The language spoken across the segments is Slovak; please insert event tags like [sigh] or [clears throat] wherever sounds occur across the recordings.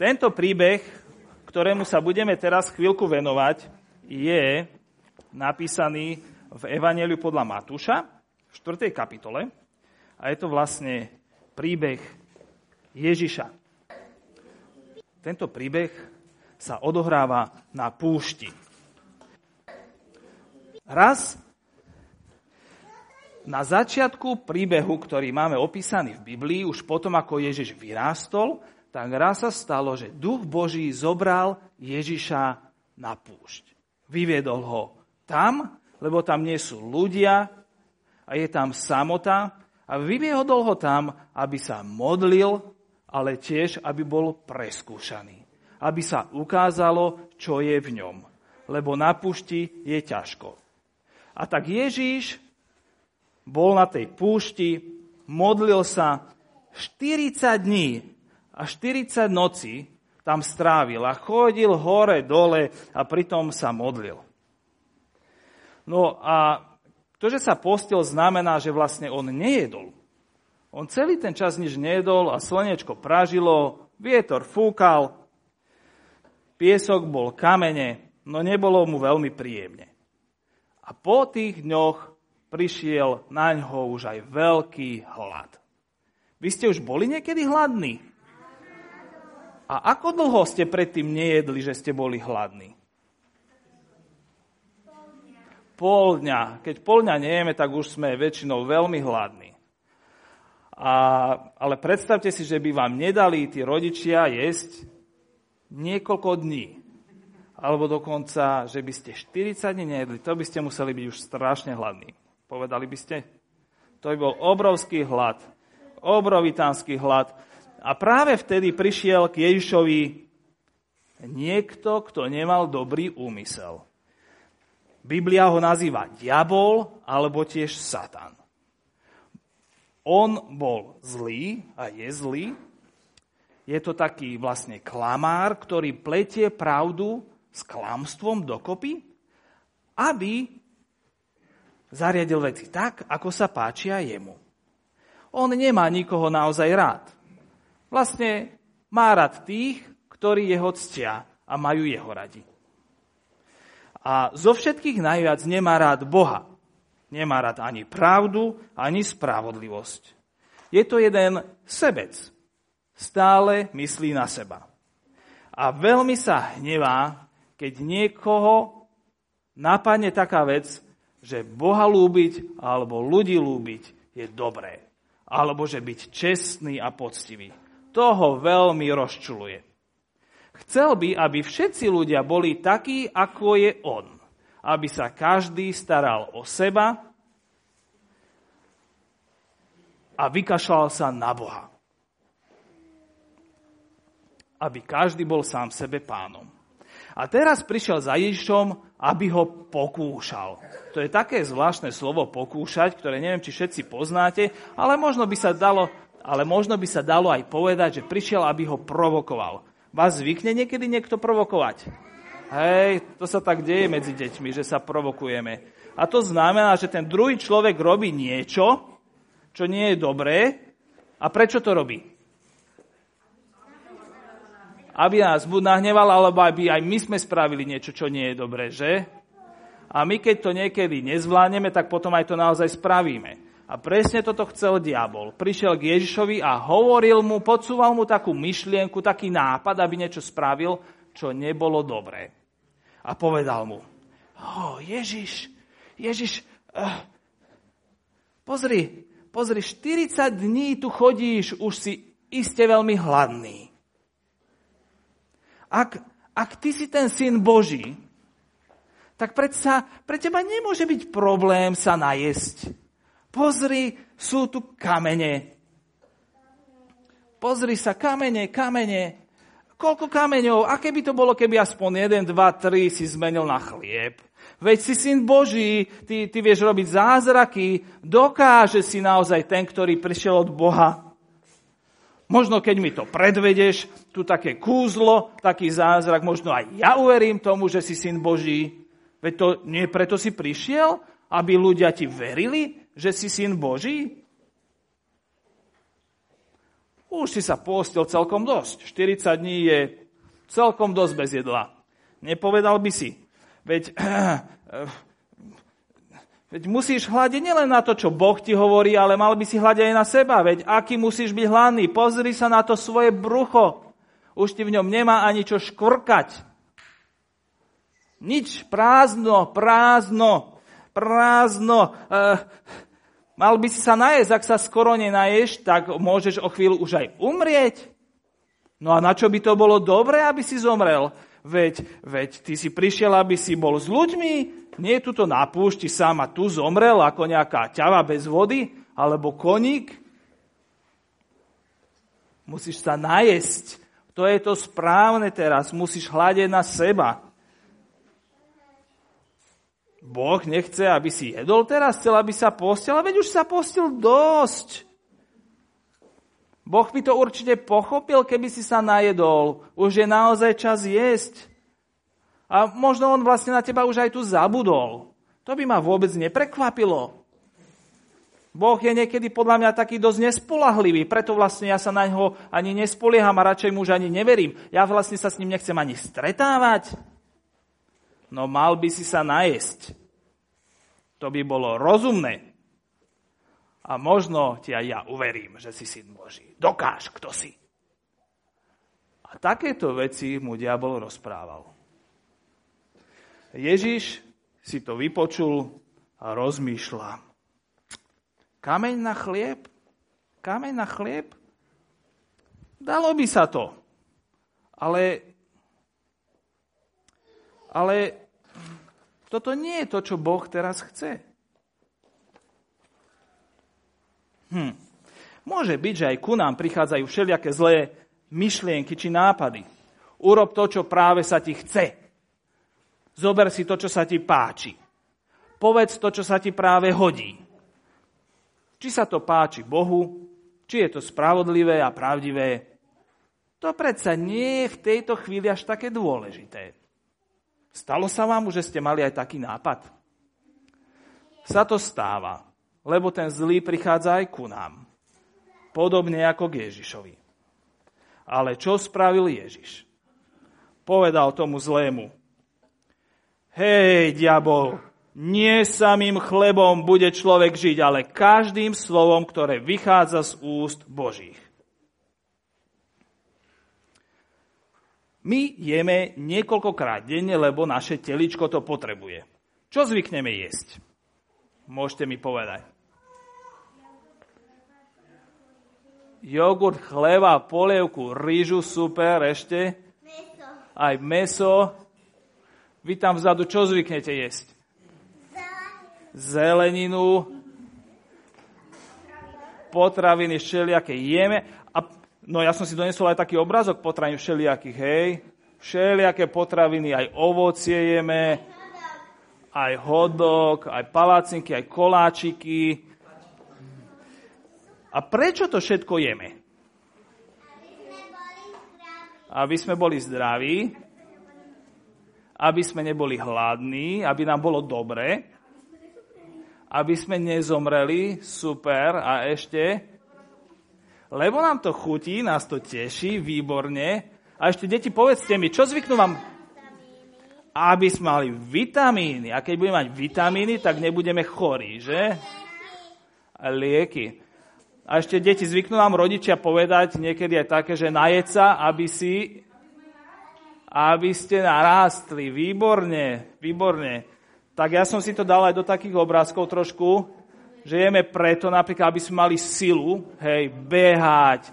Tento príbeh, ktorému sa budeme teraz chvíľku venovať, je napísaný v Evangeliu podľa Matúša v 4. kapitole a je to vlastne príbeh Ježiša. Tento príbeh sa odohráva na púšti. Raz na začiatku príbehu, ktorý máme opísaný v Biblii, už potom, ako Ježiš vyrástol, tak raz sa stalo, že duch Boží zobral Ježiša na púšť. Vyviedol ho tam, lebo tam nie sú ľudia a je tam samota a vyviedol ho tam, aby sa modlil, ale tiež, aby bol preskúšaný. Aby sa ukázalo, čo je v ňom. Lebo na púšti je ťažko. A tak Ježíš bol na tej púšti, modlil sa 40 dní a 40 noci tam strávil a chodil hore, dole a pritom sa modlil. No a to, že sa postil, znamená, že vlastne on nejedol. On celý ten čas nič nejedol a slnečko pražilo, vietor fúkal, piesok bol kamene, no nebolo mu veľmi príjemne. A po tých dňoch prišiel na ňo už aj veľký hlad. Vy ste už boli niekedy hladní? A ako dlho ste predtým nejedli, že ste boli hladní? Pol dňa. Keď pol dňa nejeme, tak už sme väčšinou veľmi hladní. A, ale predstavte si, že by vám nedali tí rodičia jesť niekoľko dní. Alebo dokonca, že by ste 40 dní nejedli. To by ste museli byť už strašne hladní. Povedali by ste? To by bol obrovský hlad. Obrovitánsky hlad. A práve vtedy prišiel k Ježišovi niekto, kto nemal dobrý úmysel. Biblia ho nazýva diabol alebo tiež satan. On bol zlý a je zlý. Je to taký vlastne klamár, ktorý pletie pravdu s klamstvom dokopy, aby zariadil veci tak, ako sa páčia jemu. On nemá nikoho naozaj rád. Vlastne má rád tých, ktorí jeho ctia a majú jeho radi. A zo všetkých najviac nemá rád Boha. Nemá rád ani pravdu, ani spravodlivosť. Je to jeden sebec. Stále myslí na seba. A veľmi sa hnevá, keď niekoho napadne taká vec, že Boha lúbiť alebo ľudí lúbiť je dobré. Alebo že byť čestný a poctivý. To ho veľmi rozčuluje. Chcel by, aby všetci ľudia boli takí, ako je on. Aby sa každý staral o seba a vykašľal sa na Boha. Aby každý bol sám sebe pánom. A teraz prišiel za Ježišom, aby ho pokúšal. To je také zvláštne slovo pokúšať, ktoré neviem, či všetci poznáte, ale možno by sa dalo ale možno by sa dalo aj povedať, že prišiel, aby ho provokoval. Vás zvykne niekedy niekto provokovať? Hej, to sa tak deje medzi deťmi, že sa provokujeme. A to znamená, že ten druhý človek robí niečo, čo nie je dobré. A prečo to robí? Aby nás buď nahneval, alebo aby aj my sme spravili niečo, čo nie je dobré, že? A my keď to niekedy nezvládneme, tak potom aj to naozaj spravíme. A presne toto chcel diabol. Prišiel k Ježišovi a hovoril mu, podsúval mu takú myšlienku, taký nápad, aby niečo spravil, čo nebolo dobré. A povedal mu, oh, Ježiš, Ježiš, uh, pozri, pozri, 40 dní tu chodíš, už si iste veľmi hladný. Ak, ak ty si ten syn Boží, tak predsa pre teba nemôže byť problém sa najesť. Pozri, sú tu kamene. Pozri sa, kamene, kamene. Koľko kameňov? A keby to bolo, keby aspoň 1, 2, 3 si zmenil na chlieb? Veď si syn Boží, ty, ty vieš robiť zázraky, dokáže si naozaj ten, ktorý prišiel od Boha. Možno keď mi to predvedeš, tu také kúzlo, taký zázrak, možno aj ja uverím tomu, že si syn Boží. Veď to nie preto si prišiel, aby ľudia ti verili, že si syn Boží? Už si sa postil celkom dosť. 40 dní je celkom dosť bez jedla. Nepovedal by si. Veď, [clears throat] veď musíš hľadiť nielen na to, čo Boh ti hovorí, ale mal by si hľadiť aj na seba. Veď aký musíš byť hladný. Pozri sa na to svoje brucho. Už ti v ňom nemá ani čo škvrkať. Nič, prázdno, prázdno, prázdno. E, Mal by si sa najesť, ak sa skoro nenaješ, tak môžeš o chvíľu už aj umrieť. No a na čo by to bolo dobré, aby si zomrel? Veď, veď ty si prišiel, aby si bol s ľuďmi, nie je tuto na púšti sám a tu zomrel ako nejaká ťava bez vody, alebo koník. Musíš sa najesť. To je to správne teraz. Musíš hľadiť na seba. Boh nechce, aby si jedol teraz, chcel, aby sa postil, ale veď už sa postil dosť. Boh by to určite pochopil, keby si sa najedol. Už je naozaj čas jesť. A možno on vlastne na teba už aj tu zabudol. To by ma vôbec neprekvapilo. Boh je niekedy podľa mňa taký dosť nespolahlivý, preto vlastne ja sa na ňo ani nespolieham a radšej mu už ani neverím. Ja vlastne sa s ním nechcem ani stretávať no mal by si sa najesť. To by bolo rozumné. A možno ti aj ja uverím, že si syn Boží. Dokáž, kto si. A takéto veci mu diabol rozprával. Ježiš si to vypočul a rozmýšľa. Kameň na chlieb? Kameň na chlieb? Dalo by sa to. Ale ale toto nie je to, čo Boh teraz chce. Hm. Môže byť, že aj ku nám prichádzajú všelijaké zlé myšlienky či nápady. Urob to, čo práve sa ti chce. Zober si to, čo sa ti páči. Povedz to, čo sa ti práve hodí. Či sa to páči Bohu, či je to spravodlivé a pravdivé, to predsa nie je v tejto chvíli až také dôležité. Stalo sa vám, že ste mali aj taký nápad? Sa to stáva, lebo ten zlý prichádza aj ku nám. Podobne ako k Ježišovi. Ale čo spravil Ježiš? Povedal tomu zlému. Hej, diabol, nie samým chlebom bude človek žiť, ale každým slovom, ktoré vychádza z úst Božích. My jeme niekoľkokrát denne, lebo naše teličko to potrebuje. Čo zvykneme jesť? Môžete mi povedať. Jogurt, chleba, polievku, rýžu, super, ešte. Meso. Aj meso. Vy tam vzadu čo zvyknete jesť? Zeleninu. Potraviny všelijaké jeme. No ja som si donesol aj taký obrazok potravín všelijakých, hej. Všelijaké potraviny, aj ovocie jeme, aj hodok, aj palácinky, aj koláčiky. A prečo to všetko jeme? Aby sme boli zdraví, aby sme neboli hladní, aby nám bolo dobre, aby sme nezomreli, super, a ešte, lebo nám to chutí, nás to teší, výborne. A ešte, deti, povedzte mi, čo zvyknú vám? Aby sme mali vitamíny. A keď budeme mať vitamíny, tak nebudeme chorí, že? A lieky. A ešte, deti, zvyknú vám rodičia povedať niekedy aj také, že najeca, aby si aby ste narástli. Výborne, výborne. Tak ja som si to dal aj do takých obrázkov trošku že jeme preto napríklad, aby sme mali silu, hej, behať,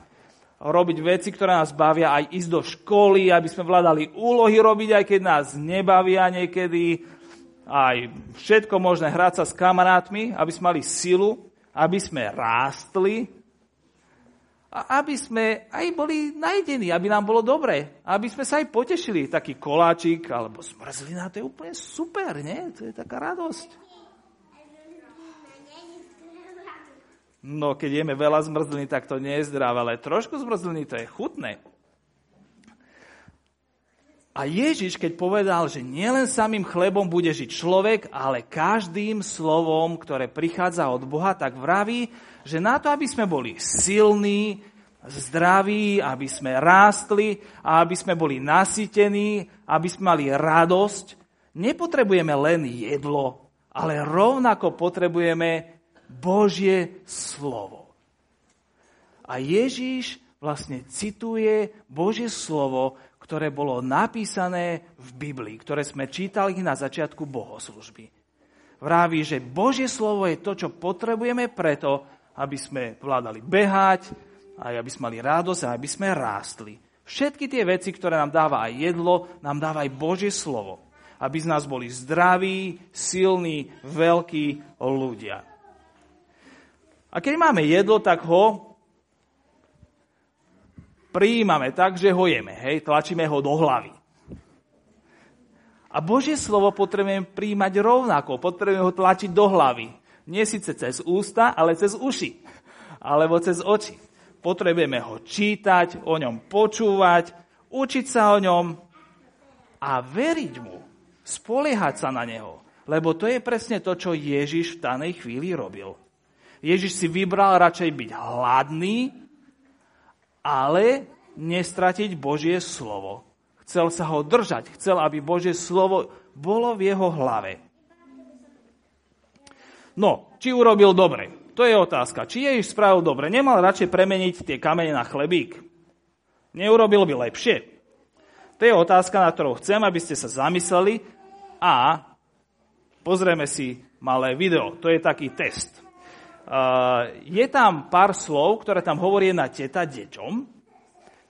robiť veci, ktoré nás bavia, aj ísť do školy, aby sme vládali úlohy robiť, aj keď nás nebavia niekedy, aj všetko možné, hrať sa s kamarátmi, aby sme mali silu, aby sme rástli a aby sme aj boli najdení, aby nám bolo dobre, aby sme sa aj potešili. Taký koláčik alebo smrzlina, to je úplne super, nie? To je taká radosť. No keď jeme veľa zmrzliny, tak to nie je zdravé, ale trošku zmrzliny to je chutné. A Ježiš, keď povedal, že nielen samým chlebom bude žiť človek, ale každým slovom, ktoré prichádza od Boha, tak vraví, že na to, aby sme boli silní, zdraví, aby sme rástli a aby sme boli nasytení, aby sme mali radosť, nepotrebujeme len jedlo, ale rovnako potrebujeme Božie slovo. A Ježíš vlastne cituje Božie slovo, ktoré bolo napísané v Biblii, ktoré sme čítali na začiatku bohoslužby. Vraví, že Božie slovo je to, čo potrebujeme preto, aby sme vládali behať, aj aby sme mali radosť a aby sme rástli. Všetky tie veci, ktoré nám dáva aj jedlo, nám dáva aj Božie slovo. Aby z nás boli zdraví, silní, veľkí ľudia. A keď máme jedlo, tak ho prijímame tak, že ho jeme, hej, tlačíme ho do hlavy. A Božie slovo potrebujeme príjmať rovnako, potrebujeme ho tlačiť do hlavy. Nie síce cez ústa, ale cez uši. Alebo cez oči. Potrebujeme ho čítať, o ňom počúvať, učiť sa o ňom a veriť mu, spoliehať sa na neho. Lebo to je presne to, čo Ježiš v danej chvíli robil. Ježiš si vybral radšej byť hladný, ale nestratiť Božie slovo. Chcel sa ho držať, chcel, aby Božie slovo bolo v jeho hlave. No, či urobil dobre? To je otázka. Či Ježiš spravil dobre? Nemal radšej premeniť tie kamene na chlebík? Neurobil by lepšie? To je otázka, na ktorou chcem, aby ste sa zamysleli a pozrieme si malé video. To je taký test. Uh, je tam pár slov, ktoré tam hovorí na teta deťom.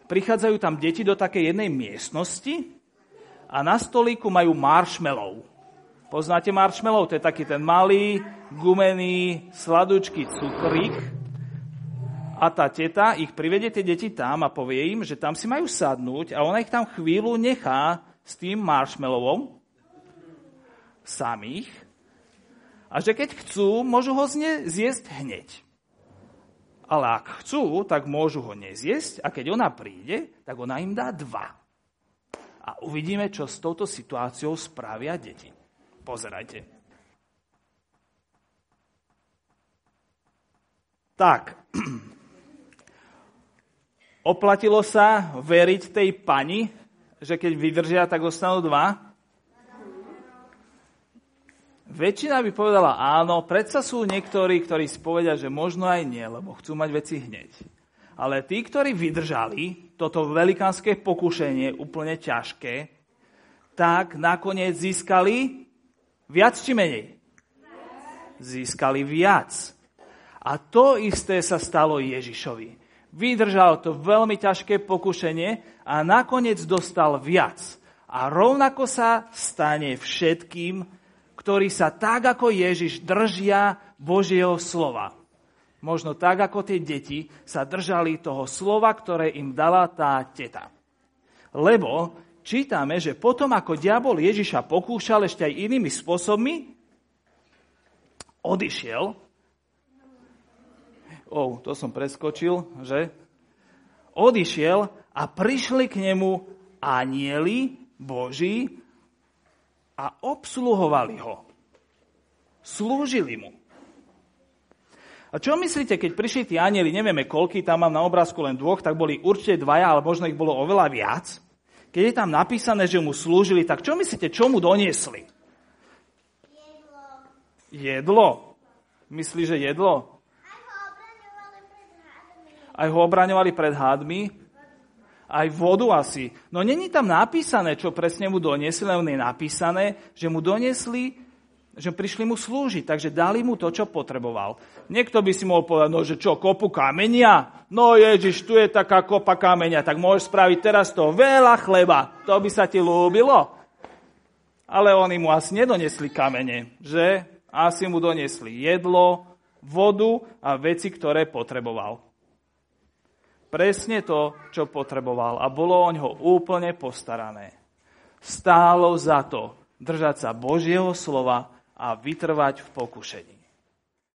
Prichádzajú tam deti do takej jednej miestnosti a na stolíku majú marshmallow. Poznáte marshmallow? To je taký ten malý, gumený, sladučký cukrík. A tá teta ich privedie tie deti tam a povie im, že tam si majú sadnúť a ona ich tam chvíľu nechá s tým marshmallowom samých a že keď chcú, môžu ho zjesť hneď. Ale ak chcú, tak môžu ho nezjesť a keď ona príde, tak ona im dá dva. A uvidíme, čo s touto situáciou spravia deti. Pozerajte. Tak, [clears throat] oplatilo sa veriť tej pani, že keď vydržia, tak dostanú dva? Väčšina by povedala áno, predsa sú niektorí, ktorí si povedia, že možno aj nie, lebo chcú mať veci hneď. Ale tí, ktorí vydržali toto velikánske pokušenie, úplne ťažké, tak nakoniec získali viac či menej? Získali viac. A to isté sa stalo Ježišovi. Vydržal to veľmi ťažké pokušenie a nakoniec dostal viac. A rovnako sa stane všetkým, ktorí sa tak ako Ježiš držia Božieho slova. Možno tak ako tie deti sa držali toho slova, ktoré im dala tá teta. Lebo čítame, že potom ako diabol Ježiša pokúšal ešte aj inými spôsobmi, odišiel. O, to som preskočil, že? Odišiel a prišli k nemu anieli Boží a obsluhovali ho. Slúžili mu. A čo myslíte, keď prišli tí anieli, nevieme koľky, tam mám na obrázku len dvoch, tak boli určite dvaja, ale možno ich bolo oveľa viac. Keď je tam napísané, že mu slúžili, tak čo myslíte, čo mu doniesli? Jedlo. Jedlo? Myslí, že jedlo? Aj ho obraňovali pred hádmi aj vodu asi. No není tam napísané, čo presne mu doniesli, len je napísané, že mu doniesli, že prišli mu slúžiť, takže dali mu to, čo potreboval. Niekto by si mohol povedať, no že čo, kopu kamenia? No Ježiš, tu je taká kopa kamenia, tak môžeš spraviť teraz to veľa chleba. To by sa ti ľúbilo. Ale oni mu asi nedonesli kamene, že? Asi mu donesli jedlo, vodu a veci, ktoré potreboval presne to, čo potreboval a bolo o ňo úplne postarané. Stálo za to držať sa Božieho slova a vytrvať v pokušení.